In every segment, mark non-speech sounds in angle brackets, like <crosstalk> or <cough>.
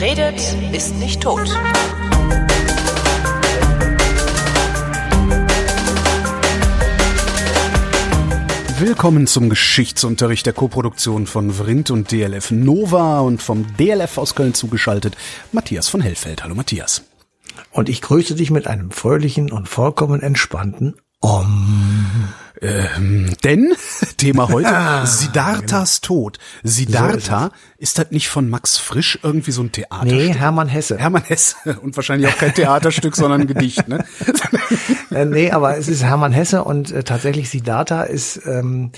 Wer redet, ist nicht tot. Willkommen zum Geschichtsunterricht der Koproduktion von Vrindt und DLF Nova und vom DLF aus Köln zugeschaltet Matthias von Hellfeld. Hallo Matthias. Und ich grüße dich mit einem fröhlichen und vollkommen entspannten Om. Ähm, denn <laughs> Thema heute ah, Siddharthas genau. Tod. Siddhartha so ist, ist, das nicht von Max Frisch irgendwie so ein Theaterstück? Nee, Hermann Hesse. Hermann Hesse <laughs> und wahrscheinlich auch kein Theaterstück, sondern ein Gedicht, ne? <laughs> äh, nee, aber es ist Hermann Hesse und äh, tatsächlich Siddhartha ist ähm,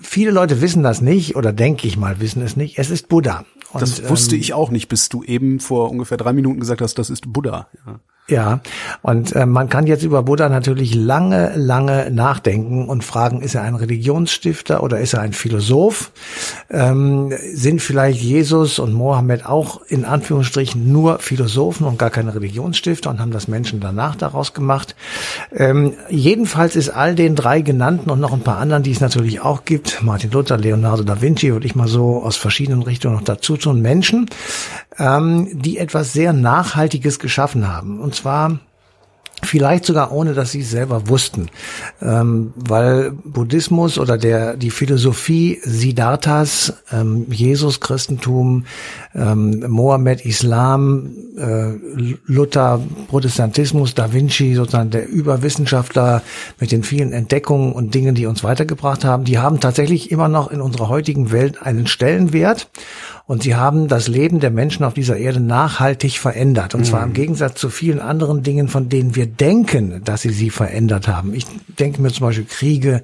viele Leute wissen das nicht oder denke ich mal wissen es nicht. Es ist Buddha. Und, das wusste ähm, ich auch nicht, bis du eben vor ungefähr drei Minuten gesagt hast, das ist Buddha. Ja. Ja, und äh, man kann jetzt über Buddha natürlich lange, lange nachdenken und fragen, ist er ein Religionsstifter oder ist er ein Philosoph? Ähm, sind vielleicht Jesus und Mohammed auch in Anführungsstrichen nur Philosophen und gar keine Religionsstifter und haben das Menschen danach daraus gemacht? Ähm, jedenfalls ist all den drei genannten und noch ein paar anderen, die es natürlich auch gibt, Martin Luther, Leonardo da Vinci, würde ich mal so aus verschiedenen Richtungen noch dazu tun, Menschen, ähm, die etwas sehr Nachhaltiges geschaffen haben. Und zwar Vielleicht sogar ohne, dass sie es selber wussten, ähm, weil Buddhismus oder der die Philosophie Siddharthas, ähm, Jesus, Christentum, ähm, Mohammed, Islam, äh, Luther, Protestantismus, Da Vinci, sozusagen der Überwissenschaftler mit den vielen Entdeckungen und Dingen, die uns weitergebracht haben, die haben tatsächlich immer noch in unserer heutigen Welt einen Stellenwert und sie haben das Leben der Menschen auf dieser Erde nachhaltig verändert. Und mhm. zwar im mhm. Gegensatz zu vielen anderen Dingen, von denen wir denken, dass sie sie verändert haben. Ich denke mir zum Beispiel Kriege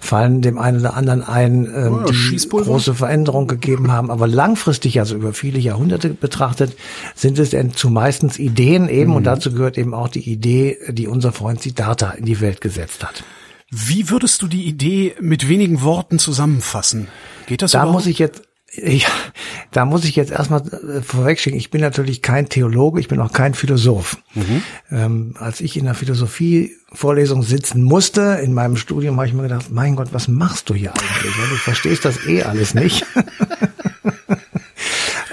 fallen dem einen oder anderen ein, ähm, oh, die große Veränderung gegeben haben. Aber langfristig, also über viele Jahrhunderte betrachtet, sind es denn zumeistens Ideen eben. Mhm. Und dazu gehört eben auch die Idee, die unser Freund Siddhartha in die Welt gesetzt hat. Wie würdest du die Idee mit wenigen Worten zusammenfassen? Geht das Da überhaupt? muss ich jetzt ich, da muss ich jetzt erstmal äh, vorwegschicken, ich bin natürlich kein Theologe, ich bin auch kein Philosoph. Mhm. Ähm, als ich in der Philosophie-Vorlesung sitzen musste, in meinem Studium, habe ich mir gedacht, mein Gott, was machst du hier eigentlich? du verstehst das eh alles nicht. <laughs>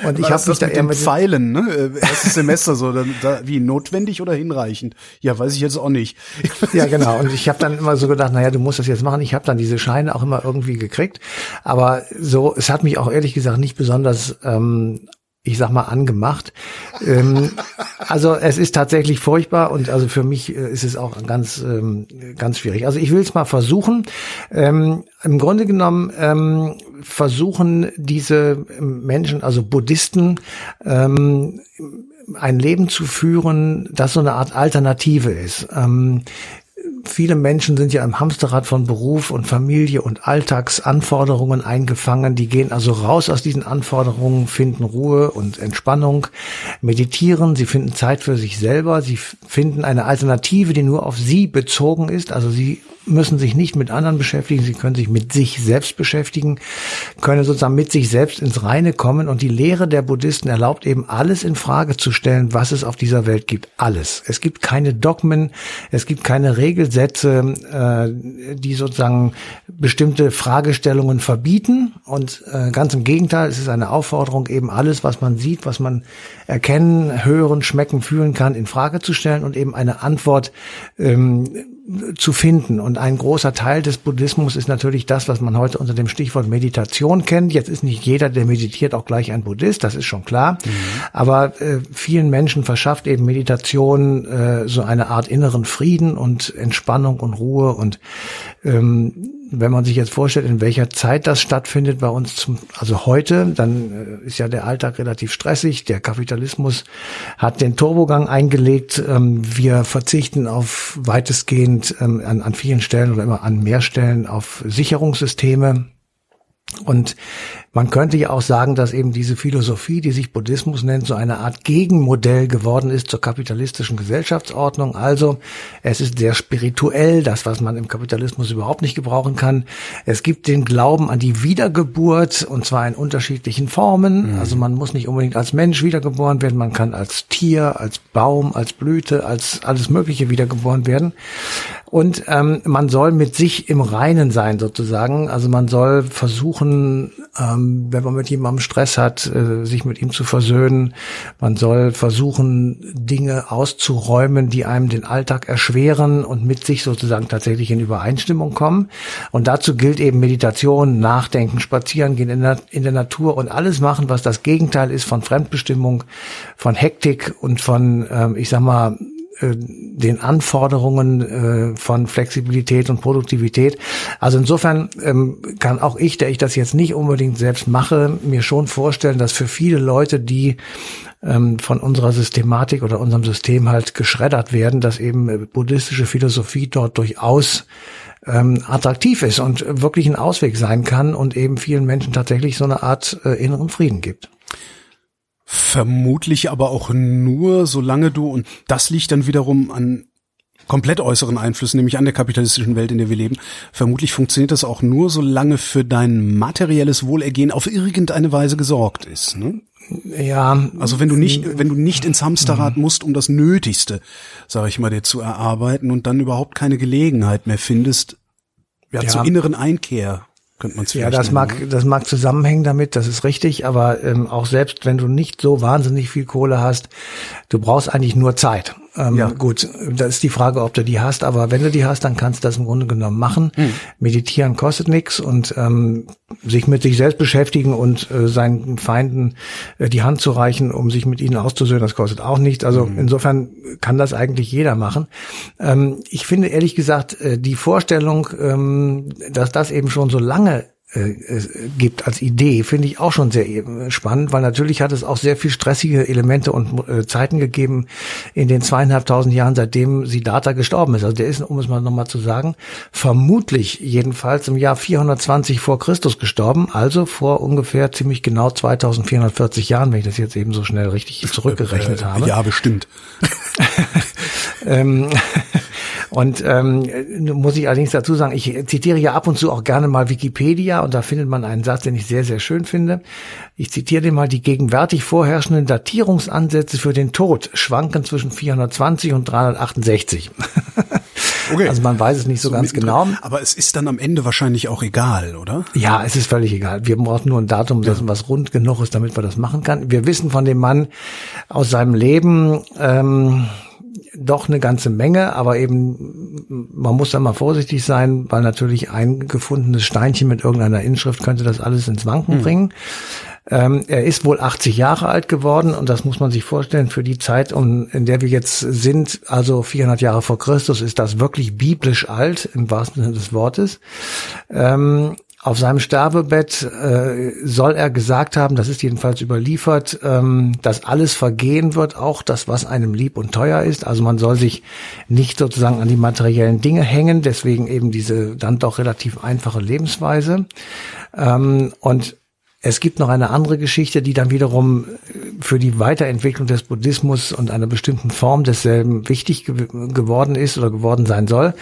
Und ich habe mich da eher mit Pfeilen, ne? Äh, erstes Semester so, da, da, wie notwendig oder hinreichend? Ja, weiß ich jetzt auch nicht. <laughs> ja, genau. Und ich habe dann immer so gedacht, naja, du musst das jetzt machen. Ich habe dann diese Scheine auch immer irgendwie gekriegt. Aber so, es hat mich auch ehrlich gesagt nicht besonders ähm, ich sag mal, angemacht. ähm, also es ist tatsächlich furchtbar und also für mich äh, ist es auch ganz, ähm, ganz schwierig. Also ich will es mal versuchen. Ähm, Im Grunde genommen ähm, versuchen diese Menschen, also Buddhisten, ähm, ein Leben zu führen, das so eine Art Alternative ist. Viele Menschen sind ja im Hamsterrad von Beruf und Familie und Alltagsanforderungen eingefangen. Die gehen also raus aus diesen Anforderungen, finden Ruhe und Entspannung, meditieren, sie finden Zeit für sich selber, sie finden eine Alternative, die nur auf sie bezogen ist. Also sie müssen sich nicht mit anderen beschäftigen, sie können sich mit sich selbst beschäftigen, können sozusagen mit sich selbst ins Reine kommen und die Lehre der Buddhisten erlaubt eben alles in Frage zu stellen, was es auf dieser Welt gibt. Alles. Es gibt keine Dogmen, es gibt keine Regelsätze, äh, die sozusagen bestimmte Fragestellungen verbieten und äh, ganz im Gegenteil, es ist eine Aufforderung, eben alles, was man sieht, was man erkennen, hören, schmecken, fühlen kann, in Frage zu stellen und eben eine Antwort ähm, zu finden. Und ein großer Teil des Buddhismus ist natürlich das, was man heute unter dem Stichwort Meditation kennt. Jetzt ist nicht jeder, der meditiert, auch gleich ein Buddhist, das ist schon klar. Mhm. Aber äh, vielen Menschen verschafft eben Meditation äh, so eine Art inneren Frieden und Entspannung und Ruhe und ähm, wenn man sich jetzt vorstellt, in welcher Zeit das stattfindet bei uns, zum, also heute, dann äh, ist ja der Alltag relativ stressig. Der Kapitalismus hat den Turbogang eingelegt. Ähm, wir verzichten auf weitestgehend ähm, an, an vielen Stellen oder immer an mehr Stellen auf Sicherungssysteme. Und man könnte ja auch sagen, dass eben diese Philosophie, die sich Buddhismus nennt, so eine Art Gegenmodell geworden ist zur kapitalistischen Gesellschaftsordnung. Also es ist sehr spirituell, das, was man im Kapitalismus überhaupt nicht gebrauchen kann. Es gibt den Glauben an die Wiedergeburt und zwar in unterschiedlichen Formen. Mhm. Also man muss nicht unbedingt als Mensch wiedergeboren werden, man kann als Tier, als Baum, als Blüte, als alles Mögliche wiedergeboren werden. Und ähm, man soll mit sich im Reinen sein sozusagen. Also man soll versuchen, ähm, wenn man mit jemandem Stress hat, äh, sich mit ihm zu versöhnen. Man soll versuchen, Dinge auszuräumen, die einem den Alltag erschweren und mit sich sozusagen tatsächlich in Übereinstimmung kommen. Und dazu gilt eben Meditation, Nachdenken, Spazieren gehen in der, in der Natur und alles machen, was das Gegenteil ist von Fremdbestimmung, von Hektik und von, ähm, ich sag mal, den Anforderungen äh, von Flexibilität und Produktivität. Also insofern ähm, kann auch ich, der ich das jetzt nicht unbedingt selbst mache, mir schon vorstellen, dass für viele Leute, die ähm, von unserer Systematik oder unserem System halt geschreddert werden, dass eben äh, buddhistische Philosophie dort durchaus ähm, attraktiv ist und wirklich ein Ausweg sein kann und eben vielen Menschen tatsächlich so eine Art äh, inneren Frieden gibt. Vermutlich aber auch nur, solange du, und das liegt dann wiederum an komplett äußeren Einflüssen, nämlich an der kapitalistischen Welt, in der wir leben. Vermutlich funktioniert das auch nur, solange für dein materielles Wohlergehen auf irgendeine Weise gesorgt ist. Ne? Ja. Also wenn du nicht, wenn du nicht ins Hamsterrad musst, um das Nötigste, sage ich mal, dir zu erarbeiten und dann überhaupt keine Gelegenheit mehr findest, ja, ja. zur inneren Einkehr könnte man Ja, das mag, das mag zusammenhängen damit, das ist richtig, aber ähm, auch selbst wenn du nicht so wahnsinnig viel Kohle hast, du brauchst eigentlich nur Zeit. Ähm, ja. Gut, das ist die Frage, ob du die hast, aber wenn du die hast, dann kannst du das im Grunde genommen machen. Hm. Meditieren kostet nichts und ähm, sich mit sich selbst beschäftigen und äh, seinen Feinden äh, die Hand zu reichen, um sich mit ihnen auszusöhnen, das kostet auch nichts. Also hm. insofern kann das eigentlich jeder machen. Ähm, ich finde ehrlich gesagt, äh, die Vorstellung, ähm, dass das eben schon so lange gibt als Idee, finde ich auch schon sehr äh, spannend, weil natürlich hat es auch sehr viel stressige Elemente und äh, Zeiten gegeben in den zweieinhalbtausend Jahren, seitdem Siddhartha gestorben ist. Also der ist, um es mal nochmal zu sagen, vermutlich jedenfalls im Jahr 420 vor Christus gestorben, also vor ungefähr ziemlich genau 2440 Jahren, wenn ich das jetzt eben so schnell richtig zurückgerechnet habe. Ja, bestimmt. <laughs> <laughs> ähm, und ähm, muss ich allerdings dazu sagen, ich zitiere ja ab und zu auch gerne mal Wikipedia und da findet man einen Satz, den ich sehr, sehr schön finde. Ich zitiere den mal, die gegenwärtig vorherrschenden Datierungsansätze für den Tod schwanken zwischen 420 und 368. <laughs> Okay. Also man weiß es nicht so, so ganz genau. Aber es ist dann am Ende wahrscheinlich auch egal, oder? Ja, es ist völlig egal. Wir brauchen nur ein Datum, ja. was rund genug ist, damit man das machen kann. Wir wissen von dem Mann aus seinem Leben, ähm, doch eine ganze Menge, aber eben man muss da mal vorsichtig sein, weil natürlich ein gefundenes Steinchen mit irgendeiner Inschrift könnte das alles ins Wanken hm. bringen. Ähm, er ist wohl 80 Jahre alt geworden und das muss man sich vorstellen für die Zeit, um, in der wir jetzt sind, also 400 Jahre vor Christus, ist das wirklich biblisch alt im wahrsten Sinne des Wortes. Ähm, auf seinem Sterbebett äh, soll er gesagt haben, das ist jedenfalls überliefert, ähm, dass alles vergehen wird, auch das, was einem lieb und teuer ist. Also man soll sich nicht sozusagen an die materiellen Dinge hängen, deswegen eben diese dann doch relativ einfache Lebensweise. Ähm, und es gibt noch eine andere Geschichte, die dann wiederum für die Weiterentwicklung des Buddhismus und einer bestimmten Form desselben wichtig ge geworden ist oder geworden sein soll.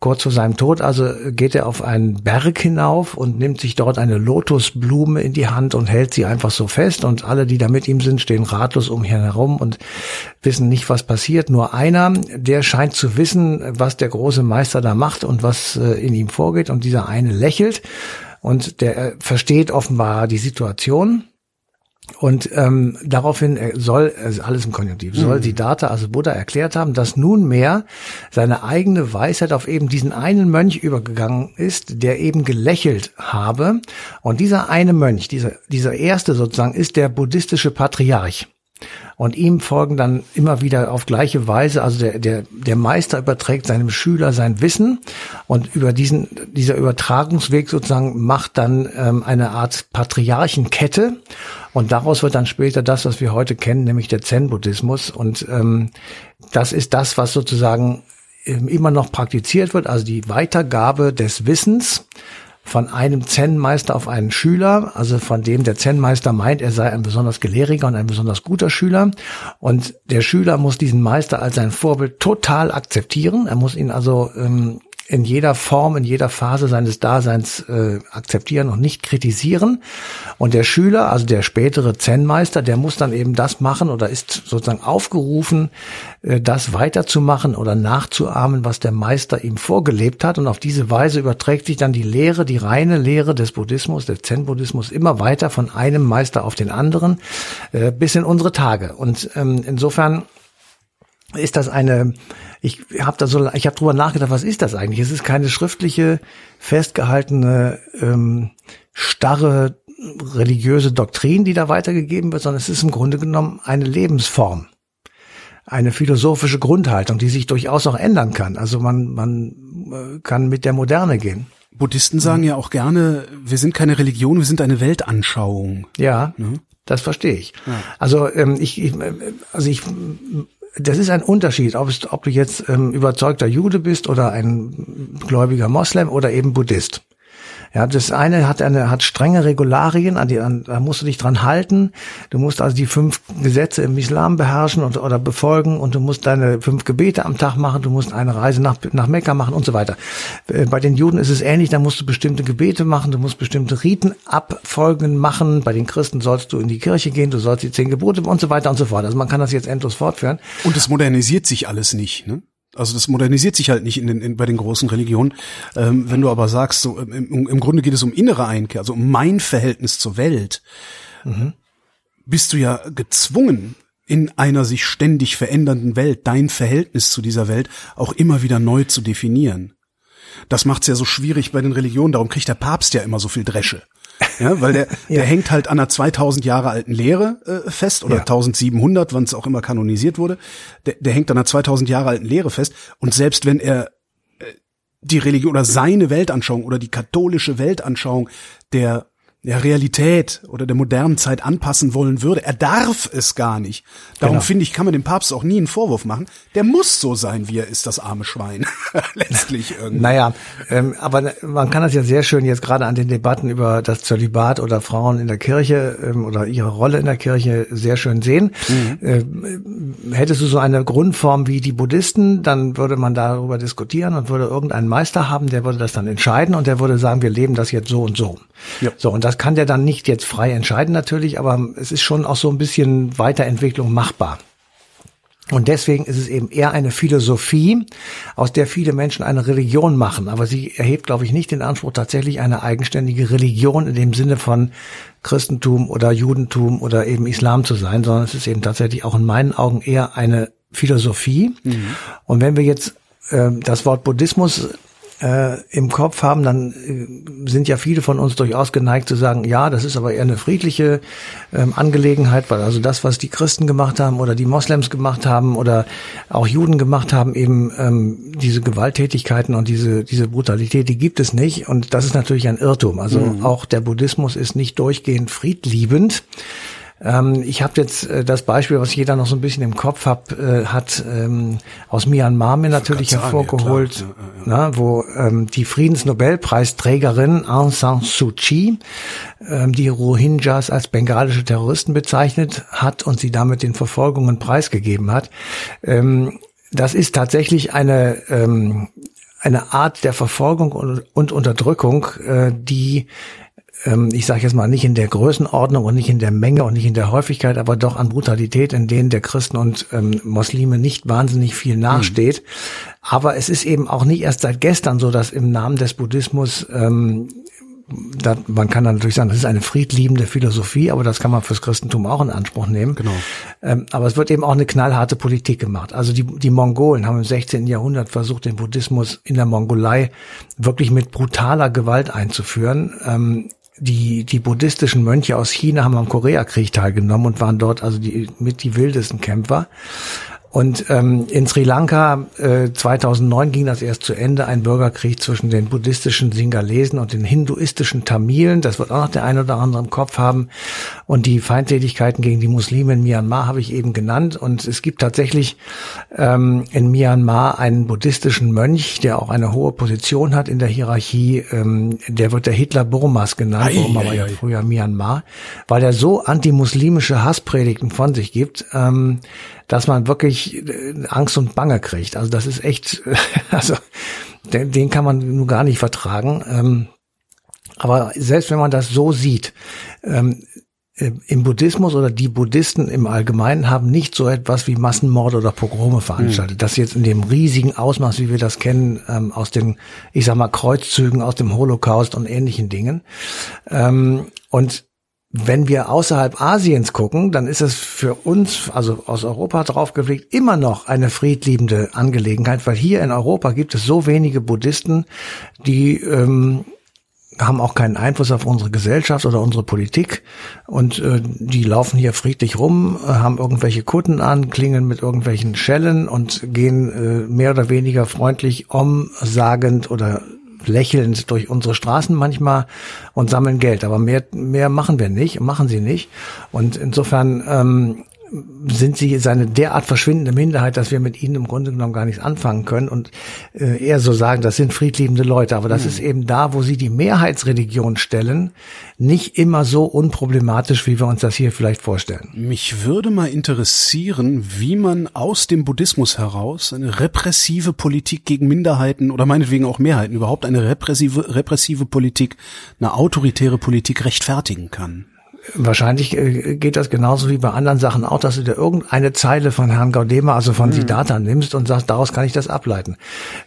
Kurz vor seinem Tod also geht er auf einen Berg hinauf und nimmt sich dort eine Lotusblume in die Hand und hält sie einfach so fest und alle, die da mit ihm sind, stehen ratlos um ihn herum und wissen nicht, was passiert. Nur einer, der scheint zu wissen, was der große Meister da macht und was äh, in ihm vorgeht und dieser eine lächelt und der äh, versteht offenbar die Situation. Und ähm, daraufhin soll, also alles im Konjunktiv, soll mhm. Data, also Buddha, erklärt haben, dass nunmehr seine eigene Weisheit auf eben diesen einen Mönch übergegangen ist, der eben gelächelt habe. Und dieser eine Mönch, dieser, dieser erste sozusagen, ist der buddhistische Patriarch. Und ihm folgen dann immer wieder auf gleiche Weise, also der, der, der Meister überträgt seinem Schüler sein Wissen und über diesen, dieser Übertragungsweg sozusagen macht dann ähm, eine Art Patriarchenkette. Und daraus wird dann später das, was wir heute kennen, nämlich der Zen-Buddhismus. Und ähm, das ist das, was sozusagen ähm, immer noch praktiziert wird, also die Weitergabe des Wissens von einem Zen-Meister auf einen Schüler, also von dem der Zen-Meister meint, er sei ein besonders gelehriger und ein besonders guter Schüler. Und der Schüler muss diesen Meister als sein Vorbild total akzeptieren. Er muss ihn also ähm, in jeder Form, in jeder Phase seines Daseins äh, akzeptieren und nicht kritisieren. Und der Schüler, also der spätere Zen-Meister, der muss dann eben das machen oder ist sozusagen aufgerufen, äh, das weiterzumachen oder nachzuahmen, was der Meister ihm vorgelebt hat. Und auf diese Weise überträgt sich dann die Lehre, die reine Lehre des Buddhismus, des Zen-Buddhismus immer weiter von einem Meister auf den anderen äh, bis in unsere Tage. Und ähm, insofern ist das eine ich habe da so, ich habe drüber nachgedacht, was ist das eigentlich? Es ist keine schriftliche, festgehaltene, ähm, starre religiöse Doktrin, die da weitergegeben wird, sondern es ist im Grunde genommen eine Lebensform, eine philosophische Grundhaltung, die sich durchaus auch ändern kann. Also man, man äh, kann mit der Moderne gehen. Buddhisten sagen ja auch gerne, wir sind keine Religion, wir sind eine Weltanschauung. Ja, mhm. das verstehe ich. Ja. Also ähm, ich, ich, also ich das ist ein Unterschied, ob, es, ob du jetzt ähm, überzeugter Jude bist oder ein gläubiger Moslem oder eben Buddhist. Ja, das eine hat eine hat strenge Regularien, an die an, da musst du dich dran halten. Du musst also die fünf Gesetze im Islam beherrschen und, oder befolgen und du musst deine fünf Gebete am Tag machen. Du musst eine Reise nach nach Mekka machen und so weiter. Äh, bei den Juden ist es ähnlich. Da musst du bestimmte Gebete machen. Du musst bestimmte Riten abfolgen machen. Bei den Christen sollst du in die Kirche gehen. Du sollst die zehn Gebote und so weiter und so fort. Also man kann das jetzt endlos fortführen. Und es modernisiert sich alles nicht. Ne? Also das modernisiert sich halt nicht in den, in, bei den großen Religionen. Ähm, wenn du aber sagst, so im, im, Grunde geht es um innere Einkehr, also um mein Verhältnis zur Welt, mhm. bist du ja gezwungen, in einer sich ständig verändernden Welt dein Verhältnis zu dieser Welt auch immer wieder neu zu definieren. Das macht's ja so schwierig bei den Religionen, darum kriegt der Papst ja immer so viel Dresche. Ja, weil der, <laughs> ja. der hängt halt an einer 2000 Jahre alten Lehre äh, fest oder ja. 1700, wann es auch immer kanonisiert wurde. Der, der hängt an einer 2000 Jahre alten Lehre fest und selbst wenn er äh, die Religion oder seine Weltanschauung oder die katholische Weltanschauung der der Realität oder der modernen Zeit anpassen wollen würde. Er darf es gar nicht. Darum genau. finde ich, kann man dem Papst auch nie einen Vorwurf machen. Der muss so sein, wie er ist, das arme Schwein. <laughs> Letztlich irgendwie. Naja, ähm, aber man kann das ja sehr schön jetzt gerade an den Debatten über das Zölibat oder Frauen in der Kirche ähm, oder ihre Rolle in der Kirche sehr schön sehen. Mhm. Ähm, hättest du so eine Grundform wie die Buddhisten, dann würde man darüber diskutieren und würde irgendeinen Meister haben, der würde das dann entscheiden und der würde sagen, wir leben das jetzt so und so. Ja. So, und das kann der dann nicht jetzt frei entscheiden natürlich, aber es ist schon auch so ein bisschen Weiterentwicklung machbar. Und deswegen ist es eben eher eine Philosophie, aus der viele Menschen eine Religion machen. Aber sie erhebt, glaube ich, nicht den Anspruch, tatsächlich eine eigenständige Religion in dem Sinne von Christentum oder Judentum oder eben Islam zu sein, sondern es ist eben tatsächlich auch in meinen Augen eher eine Philosophie. Mhm. Und wenn wir jetzt äh, das Wort Buddhismus äh, im Kopf haben, dann äh, sind ja viele von uns durchaus geneigt zu sagen, ja, das ist aber eher eine friedliche ähm, Angelegenheit, weil also das, was die Christen gemacht haben oder die Moslems gemacht haben oder auch Juden gemacht haben, eben ähm, diese Gewalttätigkeiten und diese, diese Brutalität, die gibt es nicht. Und das ist natürlich ein Irrtum. Also mhm. auch der Buddhismus ist nicht durchgehend friedliebend. Ähm, ich habe jetzt äh, das Beispiel, was jeder noch so ein bisschen im Kopf hab, äh, hat, ähm, aus Myanmar mir natürlich hervorgeholt, ja, ja, ja. Na, wo ähm, die Friedensnobelpreisträgerin Aung San Suu Kyi ähm, die Rohingyas als bengalische Terroristen bezeichnet hat und sie damit den Verfolgungen preisgegeben hat. Ähm, das ist tatsächlich eine ähm, eine Art der Verfolgung und, und Unterdrückung, äh, die ähm, ich sage jetzt mal nicht in der Größenordnung und nicht in der Menge und nicht in der Häufigkeit, aber doch an Brutalität, in denen der Christen und ähm, Muslime nicht wahnsinnig viel nachsteht. Mhm. Aber es ist eben auch nicht erst seit gestern so, dass im Namen des Buddhismus ähm, da, man kann dann natürlich sagen, das ist eine friedliebende Philosophie, aber das kann man fürs Christentum auch in Anspruch nehmen. Genau. Ähm, aber es wird eben auch eine knallharte Politik gemacht. Also die, die Mongolen haben im 16. Jahrhundert versucht, den Buddhismus in der Mongolei wirklich mit brutaler Gewalt einzuführen. Ähm, die, die buddhistischen Mönche aus China haben am Koreakrieg teilgenommen und waren dort also die, mit die wildesten Kämpfer. Und ähm, in Sri Lanka äh, 2009 ging das erst zu Ende, ein Bürgerkrieg zwischen den buddhistischen Singalesen und den hinduistischen Tamilen. Das wird auch noch der ein oder andere im Kopf haben. Und die Feindseligkeiten gegen die Muslime in Myanmar habe ich eben genannt. Und es gibt tatsächlich ähm, in Myanmar einen buddhistischen Mönch, der auch eine hohe Position hat in der Hierarchie. Ähm, der wird der Hitler Burmas genannt. Ei, Burma war ja früher Myanmar, weil er so antimuslimische Hasspredigten von sich gibt. Ähm, dass man wirklich äh, Angst und Bange kriegt. Also das ist echt, <laughs> also den, den kann man nun gar nicht vertragen. Ähm, aber selbst wenn man das so sieht, ähm, äh, im Buddhismus oder die Buddhisten im Allgemeinen haben nicht so etwas wie Massenmorde oder Pogrome veranstaltet. Mhm. Das jetzt in dem riesigen Ausmaß, wie wir das kennen, ähm, aus den, ich sag mal, Kreuzzügen aus dem Holocaust und ähnlichen Dingen. Ähm, und wenn wir außerhalb Asiens gucken, dann ist es für uns, also aus Europa draufgelegt, immer noch eine friedliebende Angelegenheit, weil hier in Europa gibt es so wenige Buddhisten, die ähm, haben auch keinen Einfluss auf unsere Gesellschaft oder unsere Politik. Und äh, die laufen hier friedlich rum, äh, haben irgendwelche Kutten an, klingen mit irgendwelchen Schellen und gehen äh, mehr oder weniger freundlich omsagend oder lächelnd durch unsere Straßen manchmal und sammeln Geld. Aber mehr, mehr machen wir nicht, machen sie nicht. Und insofern ähm, sind sie seine derart verschwindende Minderheit, dass wir mit ihnen im Grunde genommen gar nichts anfangen können und äh, eher so sagen, das sind friedliebende Leute. Aber das mhm. ist eben da, wo sie die Mehrheitsreligion stellen, nicht immer so unproblematisch, wie wir uns das hier vielleicht vorstellen. Mich würde mal interessieren, wie man aus dem Buddhismus heraus eine repressive Politik gegen Minderheiten oder meinetwegen auch Mehrheiten, überhaupt eine repressive, repressive Politik, eine autoritäre Politik rechtfertigen kann. Wahrscheinlich äh, geht das genauso wie bei anderen Sachen auch, dass du dir irgendeine Zeile von Herrn Gaudema, also von mhm. Siddhartha nimmst und sagst, daraus kann ich das ableiten.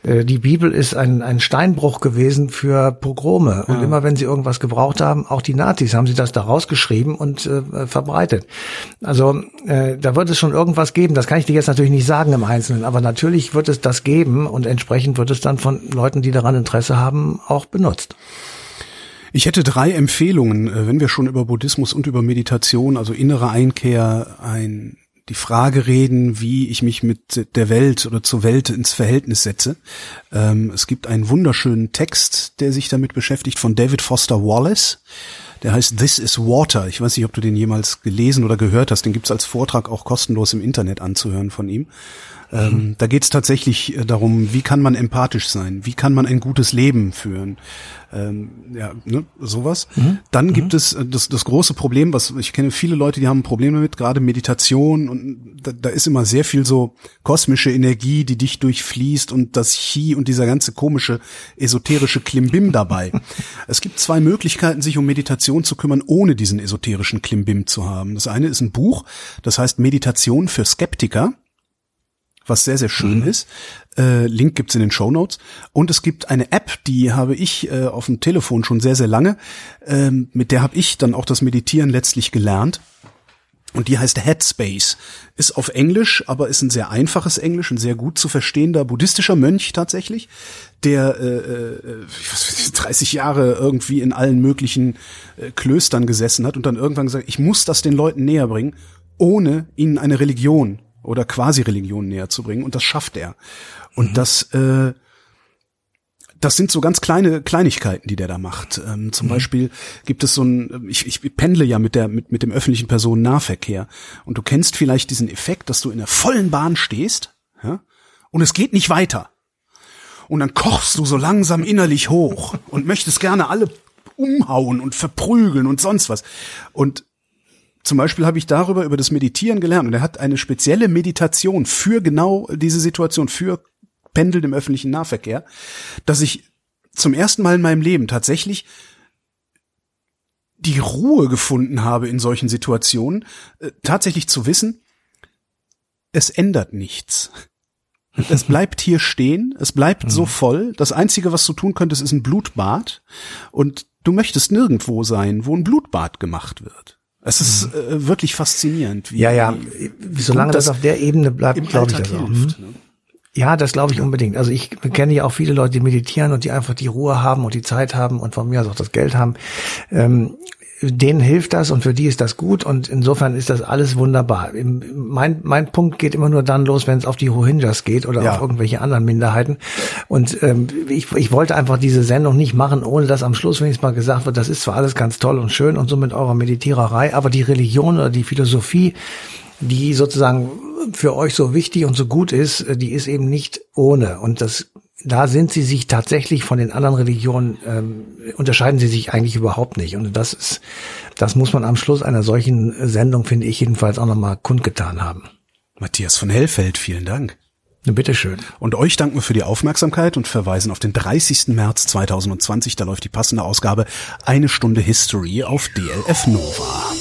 Äh, die Bibel ist ein, ein Steinbruch gewesen für Pogrome. Und ja. immer wenn sie irgendwas gebraucht haben, auch die Nazis, haben sie das daraus geschrieben und äh, verbreitet. Also äh, da wird es schon irgendwas geben. Das kann ich dir jetzt natürlich nicht sagen im Einzelnen, aber natürlich wird es das geben und entsprechend wird es dann von Leuten, die daran Interesse haben, auch benutzt. Ich hätte drei Empfehlungen, äh, wenn wir schon über Buddhismus und über Meditation, also innere Einkehr, ein, die Frage reden, wie ich mich mit der Welt oder zur Welt ins Verhältnis setze. Ähm, es gibt einen wunderschönen Text, der sich damit beschäftigt, von David Foster Wallace. Der heißt This is Water. Ich weiß nicht, ob du den jemals gelesen oder gehört hast. Den gibt's als Vortrag auch kostenlos im Internet anzuhören von ihm. Ähm, mhm. Da geht es tatsächlich äh, darum, wie kann man empathisch sein, wie kann man ein gutes Leben führen, ähm, ja, ne, sowas. Mhm. Dann mhm. gibt es äh, das, das große Problem, was ich kenne viele Leute, die haben Probleme damit, gerade Meditation und da, da ist immer sehr viel so kosmische Energie, die dich durchfließt und das Chi und dieser ganze komische esoterische Klimbim dabei. <laughs> es gibt zwei Möglichkeiten, sich um Meditation zu kümmern, ohne diesen esoterischen Klimbim zu haben. Das eine ist ein Buch, das heißt Meditation für Skeptiker was sehr, sehr schön mhm. ist. Äh, Link gibt's in den Show Notes. Und es gibt eine App, die habe ich äh, auf dem Telefon schon sehr, sehr lange. Ähm, mit der habe ich dann auch das Meditieren letztlich gelernt. Und die heißt Headspace. Ist auf Englisch, aber ist ein sehr einfaches Englisch, ein sehr gut zu verstehender buddhistischer Mönch tatsächlich, der äh, äh, 30 <laughs> Jahre irgendwie in allen möglichen äh, Klöstern gesessen hat und dann irgendwann gesagt, ich muss das den Leuten näher bringen, ohne ihnen eine Religion oder Quasi-Religion näher zu bringen. Und das schafft er. Und mhm. das, äh, das sind so ganz kleine Kleinigkeiten, die der da macht. Ähm, zum mhm. Beispiel gibt es so ein, ich, ich pendle ja mit der mit mit dem öffentlichen Personennahverkehr und du kennst vielleicht diesen Effekt, dass du in der vollen Bahn stehst, ja, und es geht nicht weiter. Und dann kochst du so langsam innerlich hoch und möchtest gerne alle umhauen und verprügeln und sonst was. Und zum Beispiel habe ich darüber, über das Meditieren gelernt und er hat eine spezielle Meditation für genau diese Situation, für Pendeln im öffentlichen Nahverkehr, dass ich zum ersten Mal in meinem Leben tatsächlich die Ruhe gefunden habe in solchen Situationen, äh, tatsächlich zu wissen, es ändert nichts. <laughs> Es bleibt hier stehen, es bleibt mhm. so voll. Das Einzige, was du tun könntest, ist ein Blutbad. Und du möchtest nirgendwo sein, wo ein Blutbad gemacht wird. Es ist mhm. äh, wirklich faszinierend. Wie, ja, ja. Wie, solange das, das, auf der Ebene bleibt, glaube ich das. Hilft, mhm. ne? Ja, das glaube ich unbedingt. Also ich kenne ja auch viele Leute, die meditieren und die einfach die Ruhe haben und die Zeit haben und von mir aus auch das Geld haben. Ähm, denen hilft das und für die ist das gut und insofern ist das alles wunderbar. Mein, mein Punkt geht immer nur dann los, wenn es auf die Rohingyas geht oder ja. auf irgendwelche anderen Minderheiten. Und ähm, ich, ich wollte einfach diese Sendung nicht machen, ohne dass am Schluss wenigstens mal gesagt wird, das ist zwar alles ganz toll und schön und so mit eurer Meditiererei, aber die Religion oder die Philosophie, die sozusagen für euch so wichtig und so gut ist, die ist eben nicht ohne. Und das da sind sie sich tatsächlich von den anderen Religionen, ähm, unterscheiden sie sich eigentlich überhaupt nicht. Und das ist, das muss man am Schluss einer solchen Sendung, finde ich jedenfalls, auch nochmal kundgetan haben. Matthias von Hellfeld, vielen Dank. Bitteschön. Und euch danken wir für die Aufmerksamkeit und verweisen auf den 30. März 2020. Da läuft die passende Ausgabe Eine Stunde History auf DLF Nova.